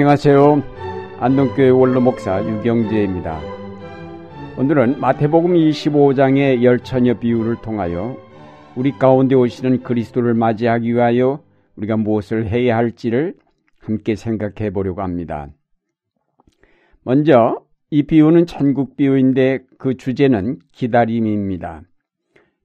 안녕하세요. 안동교회 원로 목사 유경재입니다. 오늘은 마태복음 25장의 열처녀 비유를 통하여 우리 가운데 오시는 그리스도를 맞이하기 위하여 우리가 무엇을 해야 할지를 함께 생각해 보려고 합니다. 먼저 이 비유는 천국 비유인데 그 주제는 기다림입니다.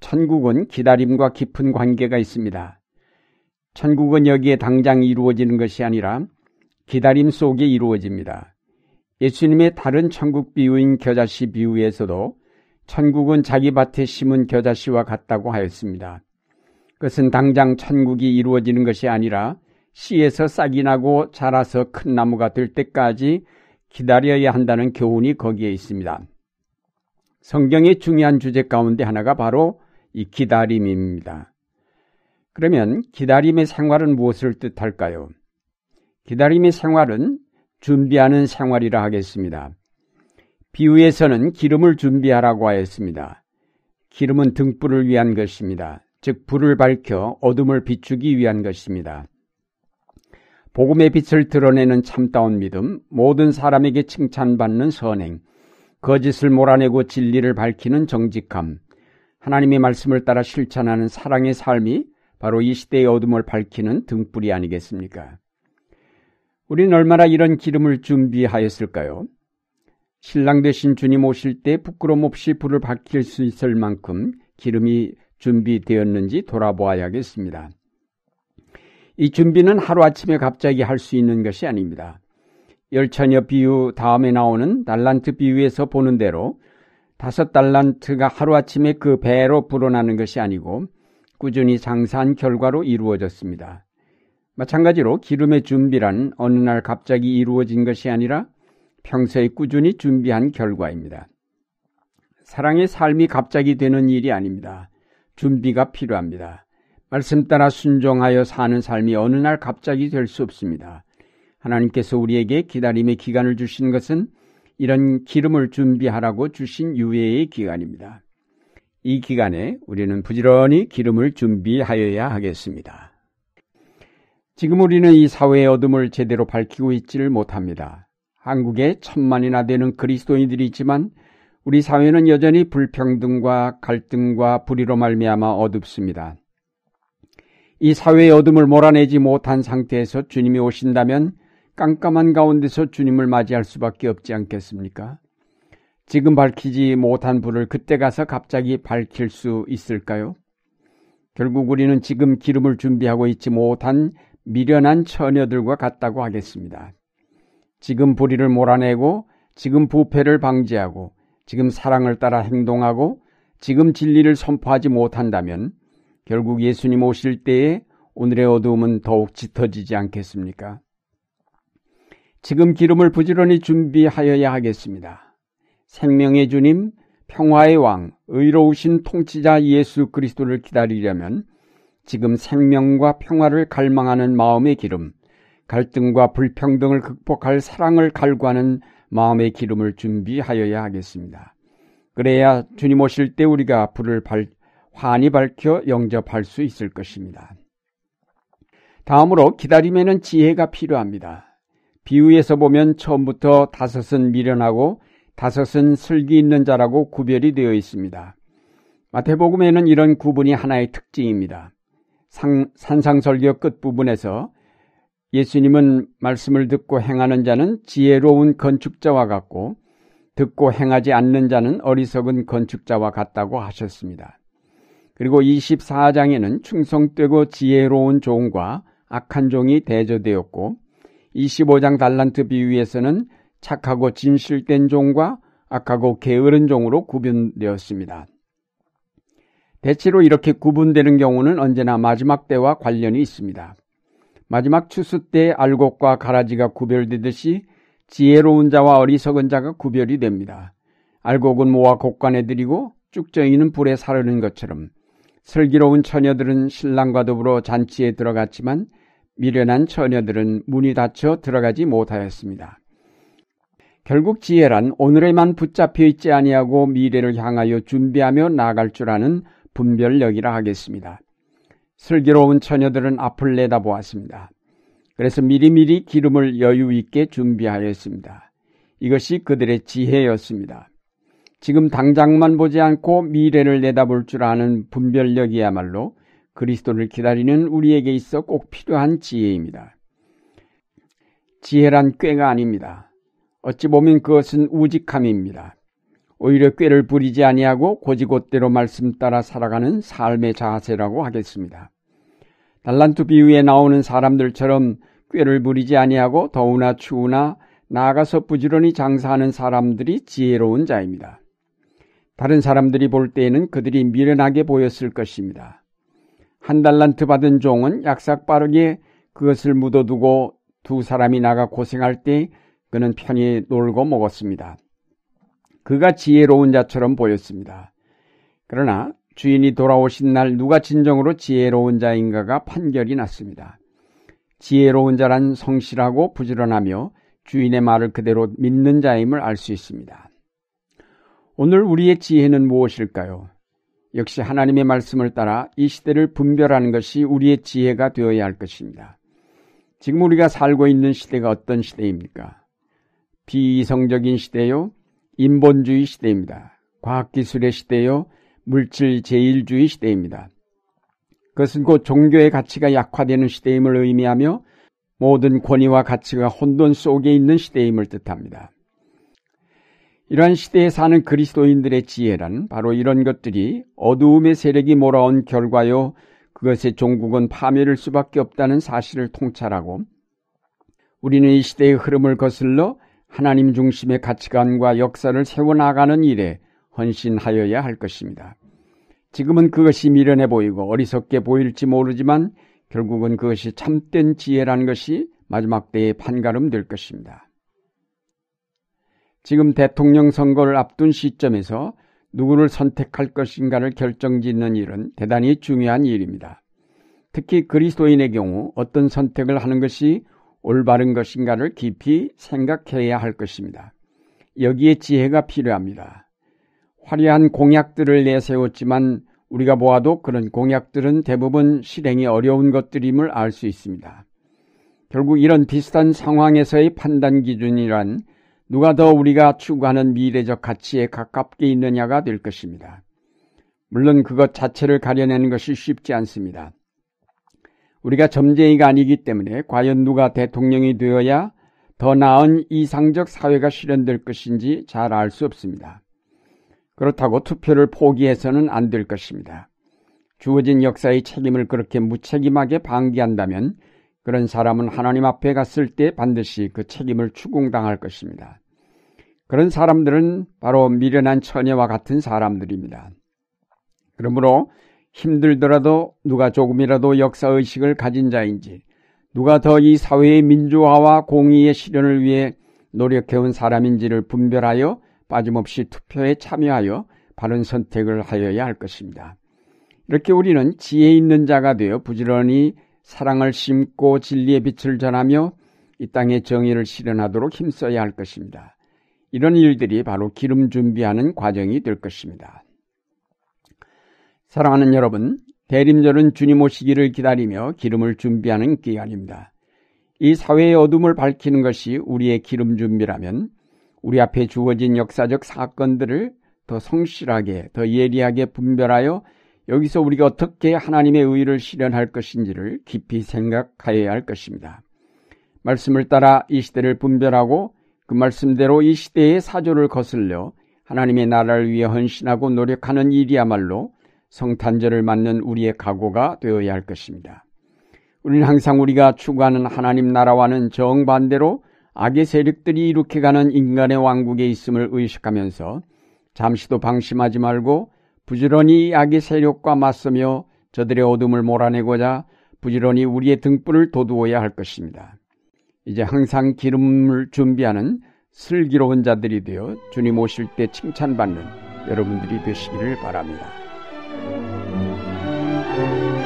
천국은 기다림과 깊은 관계가 있습니다. 천국은 여기에 당장 이루어지는 것이 아니라 기다림 속에 이루어집니다. 예수님의 다른 천국 비유인 겨자씨 비유에서도 천국은 자기 밭에 심은 겨자씨와 같다고 하였습니다. 그것은 당장 천국이 이루어지는 것이 아니라 씨에서 싹이 나고 자라서 큰 나무가 될 때까지 기다려야 한다는 교훈이 거기에 있습니다. 성경의 중요한 주제 가운데 하나가 바로 이 기다림입니다. 그러면 기다림의 생활은 무엇을 뜻할까요? 기다림의 생활은 준비하는 생활이라 하겠습니다. 비유에서는 기름을 준비하라고 하였습니다. 기름은 등불을 위한 것입니다. 즉, 불을 밝혀 어둠을 비추기 위한 것입니다. 복음의 빛을 드러내는 참다운 믿음, 모든 사람에게 칭찬받는 선행, 거짓을 몰아내고 진리를 밝히는 정직함, 하나님의 말씀을 따라 실천하는 사랑의 삶이 바로 이 시대의 어둠을 밝히는 등불이 아니겠습니까? 우리는 얼마나 이런 기름을 준비하였을까요? 신랑 되신 주님 오실 때 부끄럼 없이 불을 밝힐 수 있을 만큼 기름이 준비되었는지 돌아보아야겠습니다. 이 준비는 하루아침에 갑자기 할 수 있는 것이 아닙니다. 열처녀 비유 다음에 나오는 달란트 비유에서 보는 대로 다섯 달란트가 하루아침에 그 배로 불어나는 것이 아니고 꾸준히 장사한 결과로 이루어졌습니다. 마찬가지로 기름의 준비란 어느 날 갑자기 이루어진 것이 아니라 평소에 꾸준히 준비한 결과입니다. 사랑의 삶이 갑자기 되는 일이 아닙니다. 준비가 필요합니다. 말씀 따라 순종하여 사는 삶이 어느 날 갑자기 될 수 없습니다. 하나님께서 우리에게 기다림의 기간을 주신 것은 이런 기름을 준비하라고 주신 유예의 기간입니다. 이 기간에 우리는 부지런히 기름을 준비하여야 하겠습니다. 지금 우리는 이 사회의 어둠을 제대로 밝히고 있지를 못합니다. 한국에 천만이나 되는 그리스도인들이 있지만 우리 사회는 여전히 불평등과 갈등과 불의로 말미암아 어둡습니다. 이 사회의 어둠을 몰아내지 못한 상태에서 주님이 오신다면 깜깜한 가운데서 주님을 맞이할 수밖에 없지 않겠습니까? 지금 밝히지 못한 불을 그때 가서 갑자기 밝힐 수 있을까요? 결국 우리는 지금 기름을 준비하고 있지 못한 미련한 처녀들과 같다고 하겠습니다. 지금 불의를 몰아내고 지금 부패를 방지하고 지금 사랑을 따라 행동하고 지금 진리를 선포하지 못한다면 결국 예수님 오실 때에 오늘의 어두움은 더욱 짙어지지 않겠습니까? 지금 기름을 부지런히 준비하여야 하겠습니다. 생명의 주님, 평화의 왕, 의로우신 통치자 예수 그리스도를 기다리려면 지금 생명과 평화를 갈망하는 마음의 기름, 갈등과 불평등을 극복할 사랑을 갈구하는 마음의 기름을 준비하여야 하겠습니다. 그래야 주님 오실 때 우리가 불을 발, 환히 밝혀 영접할 수 있을 것입니다. 다음으로 기다림에는 지혜가 필요합니다. 비유에서 보면 처음부터 다섯은 미련하고 다섯은 슬기 있는 자라고 구별이 되어 있습니다. 마태복음에는 이런 구분이 하나의 특징입니다. 상, 산상설교 끝부분에서 예수님은 말씀을 듣고 행하는 자는 지혜로운 건축자와 같고 듣고 행하지 않는 자는 어리석은 건축자와 같다고 하셨습니다. 그리고 24장에는 충성되고 지혜로운 종과 악한 종이 대조되었고 25장 달란트 비유에서는 착하고 진실된 종과 악하고 게으른 종으로 구분되었습니다. 대체로 이렇게 구분되는 경우는 언제나 마지막 때와 관련이 있습니다. 마지막 추수 때 알곡과 가라지가 구별되듯이 지혜로운 자와 어리석은 자가 구별이 됩니다. 알곡은 모아 곡간에 들이고 쭉정이는 불에 사르는 것처럼 슬기로운 처녀들은 신랑과 더불어 잔치에 들어갔지만 미련한 처녀들은 문이 닫혀 들어가지 못하였습니다. 결국 지혜란 오늘에만 붙잡혀 있지 아니하고 미래를 향하여 준비하며 나아갈 줄 아는 분별력이라 하겠습니다. 슬기로운 처녀들은 앞을 내다보았습니다. 그래서 미리미리 기름을 여유 있게 준비하였습니다. 이것이 그들의 지혜였습니다. 지금 당장만 보지 않고 미래를 내다볼 줄 아는 분별력이야말로 그리스도를 기다리는 우리에게 있어 꼭 필요한 지혜입니다. 지혜란 꾀가 아닙니다. 어찌 보면 그것은 우직함입니다. 오히려 꾀를 부리지 아니하고 고지곧대로 말씀 따라 살아가는 삶의 자세라고 하겠습니다. 달란트 비유에 나오는 사람들처럼 꾀를 부리지 아니하고 더우나 추우나 나아가서 부지런히 장사하는 사람들이 지혜로운 자입니다. 다른 사람들이 볼 때에는 그들이 미련하게 보였을 것입니다. 한 달란트 받은 종은 약삭 빠르게 그것을 묻어두고 두 사람이 나가 고생할 때 그는 편히 놀고 먹었습니다. 그가 지혜로운 자처럼 보였습니다. 그러나 주인이 돌아오신 날 누가 진정으로 지혜로운 자인가가 판결이 났습니다. 지혜로운 자란 성실하고 부지런하며 주인의 말을 그대로 믿는 자임을 알 수 있습니다. 오늘 우리의 지혜는 무엇일까요? 역시 하나님의 말씀을 따라 이 시대를 분별하는 것이 우리의 지혜가 되어야 할 것입니다. 지금 우리가 살고 있는 시대가 어떤 시대입니까? 비이성적인 시대요, 인본주의 시대입니다. 과학기술의 시대요, 물질 제일주의 시대입니다. 그것은 곧 종교의 가치가 약화되는 시대임을 의미하며 모든 권위와 가치가 혼돈 속에 있는 시대임을 뜻합니다. 이러한 시대에 사는 그리스도인들의 지혜란 바로 이런 것들이 어두움의 세력이 몰아온 결과요, 그것의 종국은 파멸일 수밖에 없다는 사실을 통찰하고 우리는 이 시대의 흐름을 거슬러 하나님 중심의 가치관과 역사를 세워나가는 일에 헌신하여야 할 것입니다. 지금은 그것이 미련해 보이고 어리석게 보일지 모르지만 결국은 그것이 참된 지혜라는 것이 마지막 때의 판가름 될 것입니다. 지금 대통령 선거를 앞둔 시점에서 누구를 선택할 것인가를 결정짓는 일은 대단히 중요한 일입니다. 특히 그리스도인의 경우 어떤 선택을 하는 것이 올바른 것인가를 깊이 생각해야 할 것입니다. 여기에 지혜가 필요합니다. 화려한 공약들을 내세웠지만 우리가 보아도 그런 공약들은 대부분 실행이 어려운 것들임을 알 수 있습니다. 결국 이런 비슷한 상황에서의 판단 기준이란 누가 더 우리가 추구하는 미래적 가치에 가깝게 있느냐가 될 것입니다. 물론 그것 자체를 가려내는 것이 쉽지 않습니다. 우리가 점쟁이가 아니기 때문에 과연 누가 대통령이 되어야 더 나은 이상적 사회가 실현될 것인지 잘 알 수 없습니다. 그렇다고 투표를 포기해서는 안 될 것입니다. 주어진 역사의 책임을 그렇게 무책임하게 방기한다면 그런 사람은 하나님 앞에 갔을 때 반드시 그 책임을 추궁당할 것입니다. 그런 사람들은 바로 미련한 처녀와 같은 사람들입니다. 그러므로 힘들더라도 누가 조금이라도 역사의식을 가진 자인지 누가 더 이 사회의 민주화와 공의의 실현을 위해 노력해온 사람인지를 분별하여 빠짐없이 투표에 참여하여 바른 선택을 하여야 할 것입니다. 이렇게 우리는 지혜 있는 자가 되어 부지런히 사랑을 심고 진리의 빛을 전하며 이 땅의 정의를 실현하도록 힘써야 할 것입니다. 이런 일들이 바로 기름 준비하는 과정이 될 것입니다. 사랑하는 여러분, 대림절은 주님 오시기를 기다리며 기름을 준비하는 기간입니다. 이 사회의 어둠을 밝히는 것이 우리의 기름 준비라면 우리 앞에 주어진 역사적 사건들을 더 성실하게, 더 예리하게 분별하여 여기서 우리가 어떻게 하나님의 의를 실현할 것인지를 깊이 생각하여야 할 것입니다. 말씀을 따라 이 시대를 분별하고 그 말씀대로 이 시대의 사조를 거슬려 하나님의 나라를 위해 헌신하고 노력하는 일이야말로 성탄절을 맞는 우리의 각오가 되어야 할 것입니다. 우리는 항상 우리가 추구하는 하나님 나라와는 정반대로 악의 세력들이 이룩해가는 인간의 왕국에 있음을 의식하면서 잠시도 방심하지 말고 부지런히 악의 세력과 맞서며 저들의 어둠을 몰아내고자 부지런히 우리의 등불을 돋우어야 할 것입니다. 이제 항상 기름을 준비하는 슬기로운 자들이 되어 주님 오실 때 칭찬받는 여러분들이 되시기를 바랍니다. Thank you.